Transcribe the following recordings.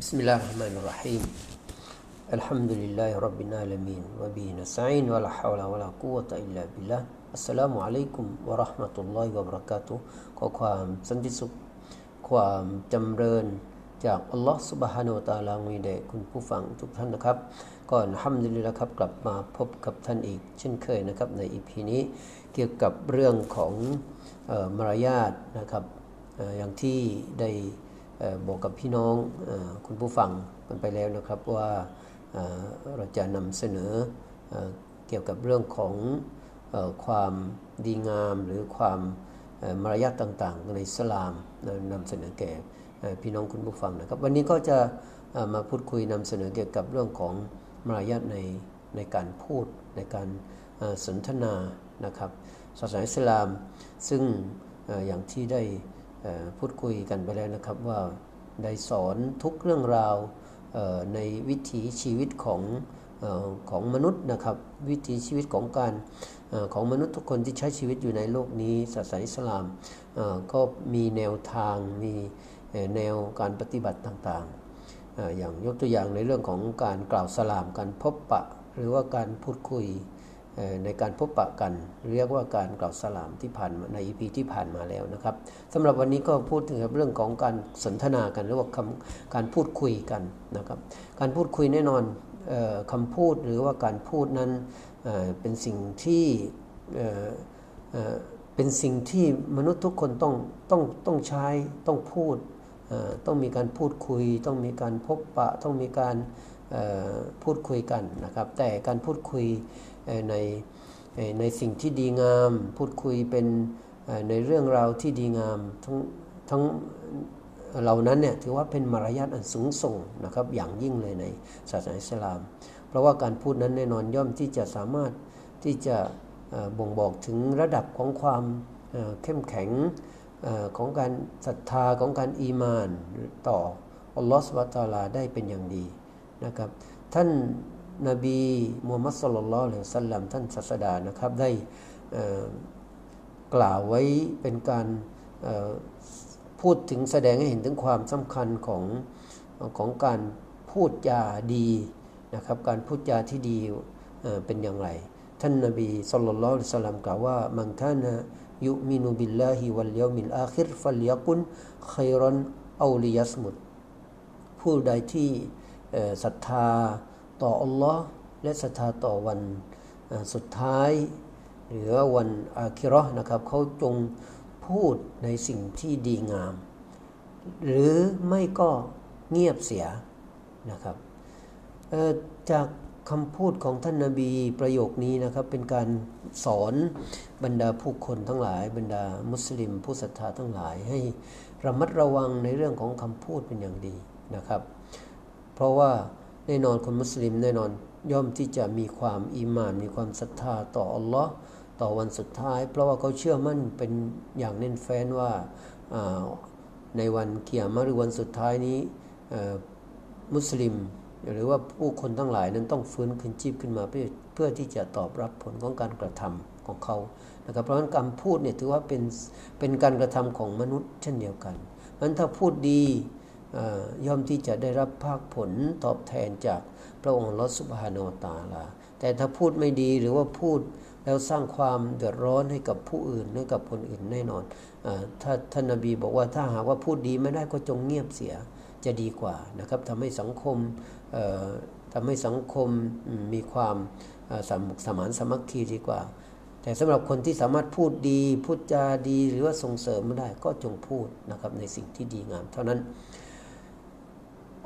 بسم الله الرحمن الرحيم الحمد لله رب العالمين وبه نستعين ولا حول ولا قوة إلا بالله السلام عليكم ورحمة الله وبركاته ขอความสันติสุขความจำเริญจากอัลลอฮฺสุบฮานาตาลามีแด่คุณผู้ฟังทุกท่านนะครับก็ฮัมดุลิลละครับกลับมาพบกับท่านอีก เช่นเคยนะครับในอีพีนี้เกี่ยวกับเรื่องของมารยาทนะครับอย่างที่ได้ บอกกับพี่น้องอคุณผู้ฟังกันไปแล้วนะครับว่าเราจะนำเสนอเกี่ยวกับเรื่องของความดีงามหรือความมารยาทต่างๆ ในสลามนำเสนอแก่พี่น้องคุณผู้ฟังนะครับ วันนี้ก็จะมาพูดคุยนำเสนอเกี่ยวกับเรื่องของมารยาทในในการพูดในการสนทนานะครับศาสนาอิสลาม ซึ่งอย่างที่ได้ พูดคุยกันไปแล้วนะครับว่าได้สอนทุกเรื่องราวในวิถีชีวิตของของมนุษย์นะครับวิถีชีวิตของการของมนุษย์ทุกคนที่ใช้ชีวิตอยู่ในโลกนี้ศาสนาอิสลามก็มีแนวทางมีแนวการปฏิบัติต่างๆ อย่างยกตัวอย่างในเรื่องของการกล่าวสลามการพบปะ หรือว่าการพูดคุย ในการพบปะกันเรียกว่าการกล่าวสลามที่ผ่านในอีพีที่ผ่านมาแล้วนะครับสำหรับวันนี้ก็พูดถึงเรื่องของการสนทนากันหรือว่าคำการพูดคุยกันนะครับการพูดคุยแน่นอนคำพูดหรือว่าการพูดนั้นเป็นสิ่งที่เป็นสิ่งที่มนุษย์ทุกคนต้องต้องต้องใช้ต้องพูดต้องมีการพูดคุย ต้องมีการพบปะ ต้องมีการพูดคุยกันนะครับแต่การพูดคุย ในในสิ่งที่ดีงาม พูดคุยเป็นในเรื่องราวที่ดีงามทั้งทั้งเหล่านั้นเนี่ยถือว่าเป็นมารยาทอันสูงส่งนะครับอย่างยิ่งเลยในศาสนาอิสลาม เพราะว่าการพูดนั้นแน่นอนย่อมที่จะสามารถที่จะบ่งบอกถึงระดับของความเข้มแข็งของการศรัทธาของการอีมานต่ออัลลอฮฺสุบตาลาได้เป็นอย่างดีนะครับท่าน นบีมูฮัมมัดสุลลัลลอฮุสัลลัมท่านศาสดานะครับได้กล่าวไว้เป็นการพูดถึงแสดงให้เห็นถึงความสำคัญของของการพูดจาดีนะครับการพูดจาที่ดีเป็นอย่างไร ท่านนบีสุลลัลลอฮุสัลลัมกล่าวว่ามันท่านยุมินุบิลลาฮิวัลยามิลอาคิรฟัลยกุนขัยรันอูลิยัสมุดผู้ใดที่ศรัทธา ต่ออัลลอฮ์และศรัทธาต่อวันสุดท้าย หรือวันอาคิรอนะครับเขาจงพูดในสิ่งที่ดีงาม หรือไม่ก็เงียบเสียนะครับจากคำพูดของท่านนาบีประโยคนี้นะครับเป็นการสอนบรรดาผู้คนทั้งหลาย บรรดามุสลิม ผู้ศรัทธาทั้งหลายให้ระมัดระวังในเรื่องของคำพูดเป็นอย่างดีนะครับ เพราะว่า แน่นอนคนมุสลิมแน่นอนย่อมที่จะมีความอีมาน มีความศรัทธาต่ออัลลอฮ์ต่อวันสุดท้าย เพราะว่าเขาเชื่อมั่นเป็นอย่างแน่นแฟ้นว่าในวันเกียรมาหรือวันสุดท้ายนี้มุสลิม หรือว่าผู้คนทั้งหลายนั้นต้องฟื้นคืนชีพขึ้นมาเพื่อเพื่อที่จะตอบรับผลของการกระทำของเขานะครับเพราะฉะนั้นการพูดเนี่ยถือว่าเป็นเป็นการกระทำของมนุษย์เช่นเดียวกันนั้นถ้าพูดดี ย่อมที่จะได้รับภาคผลตอบแทนจากพระองค์ลอสุบฮานอตาลา แต่ถ้าพูดไม่ดีหรือว่าพูดแล้วสร้างความเดือดร้อนให้กับผู้อื่นให้กับคนอื่นแน่นอนอถ้าท่านนบีบอกว่าถ้าหากว่าพูดดีไม่ได้ก็จงเงียบเสียจะดีกว่านะครับทำให้สังคมทำให้สังคมมีความสมสมานสมัคคีดีกว่า แต่สำหรับคนที่สามารถพูดดี พูดจาดีหรือว่าส่งเสริมไม่ได้ก็จงพูดนะครับในสิ่งที่ดีงามเท่านั้น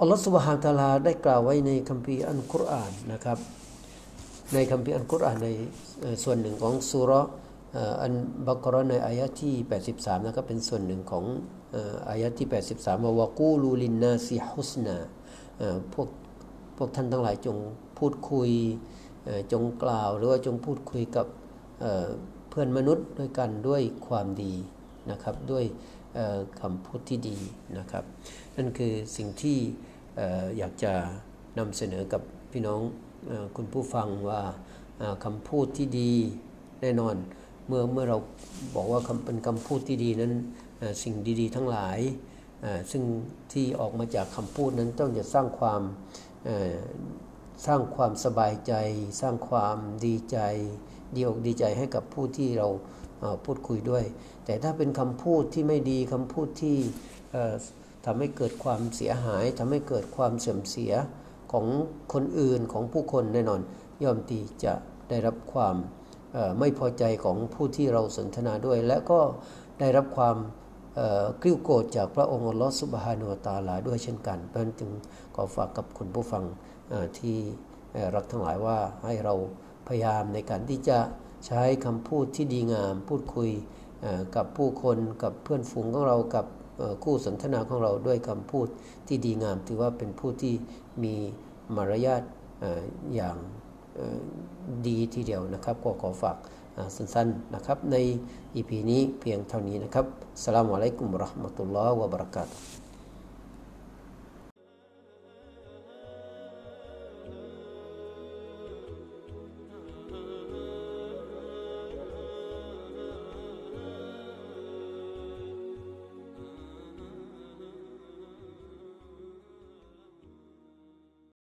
อัลลอฮฺสุบฮานตะลาได้กล่าวไว้ในคัมภีร์อันกุรอานนะครับ ในคัมภีร์อันกุรอานในส่วนหนึ่งของสุรอันบักรในอายะที่ 83นะครับเป็นส่วนหนึ่งของอายะที่ 83ว่าวกูลูลินนาซิฮุสนาพวกพวกท่านทั้งหลายจงพูดคุยจงกล่าวหรือว่าจงพูดคุยกับเพื่อนมนุษย์ด้วยกันด้วยความดีนะครับด้วยคำพูดที่ดีนะครับ นั่นคือสิ่งที่ อยากจะนำเสนอกับพี่น้องคุณผู้ฟังว่าคำพูดที่ดีแน่นอน เมื่อเมื่อเราบอกว่าเป็นคำพูดที่ดีนั้นสิ่งดีๆ ทั้งหลาย ซึ่งที่ออกมาจากคำพูดนั้นต้องจะสร้างความสร้างความสบายใจ สร้างความดีใจดีอกดีใจให้กับผู้ที่เราพูดคุยด้วย แต่ถ้าเป็นคำพูดที่ไม่ดีคำพูดที่ ทำให้เกิดความเสียหายทำให้เกิดความเสื่อมเสียของคนอื่นของผู้คนแน่นอน ย่อมตีจะได้รับความไม่พอใจของผู้ที่เราสนทนาด้วย และก็ได้รับความกริ้วโกรธจากพระองค์ลอสุบฮานุตาลาด้วยเช่นกัน เพราะนั้นจึงขอฝากกับคุณผู้ฟังที่รักทั้งหลายว่าให้เราพยายามในการที่จะใช้คำพูดที่ดีงามพูดคุยกับผู้คนกับเพื่อนฝูงของเรากับ คู่สนทนาของเราด้วยคำพูดที่ดีงาม ถือว่าเป็นผู้ที่มีมารยาทอย่างดีทีเดียวนะครับ ก็ขอฝากสั้นๆนะครับ ในอีพีนี้เพียงเท่านี้นะครับสลามอะลัยกุมรหมะตุลลอฮ์วะบรักาตุ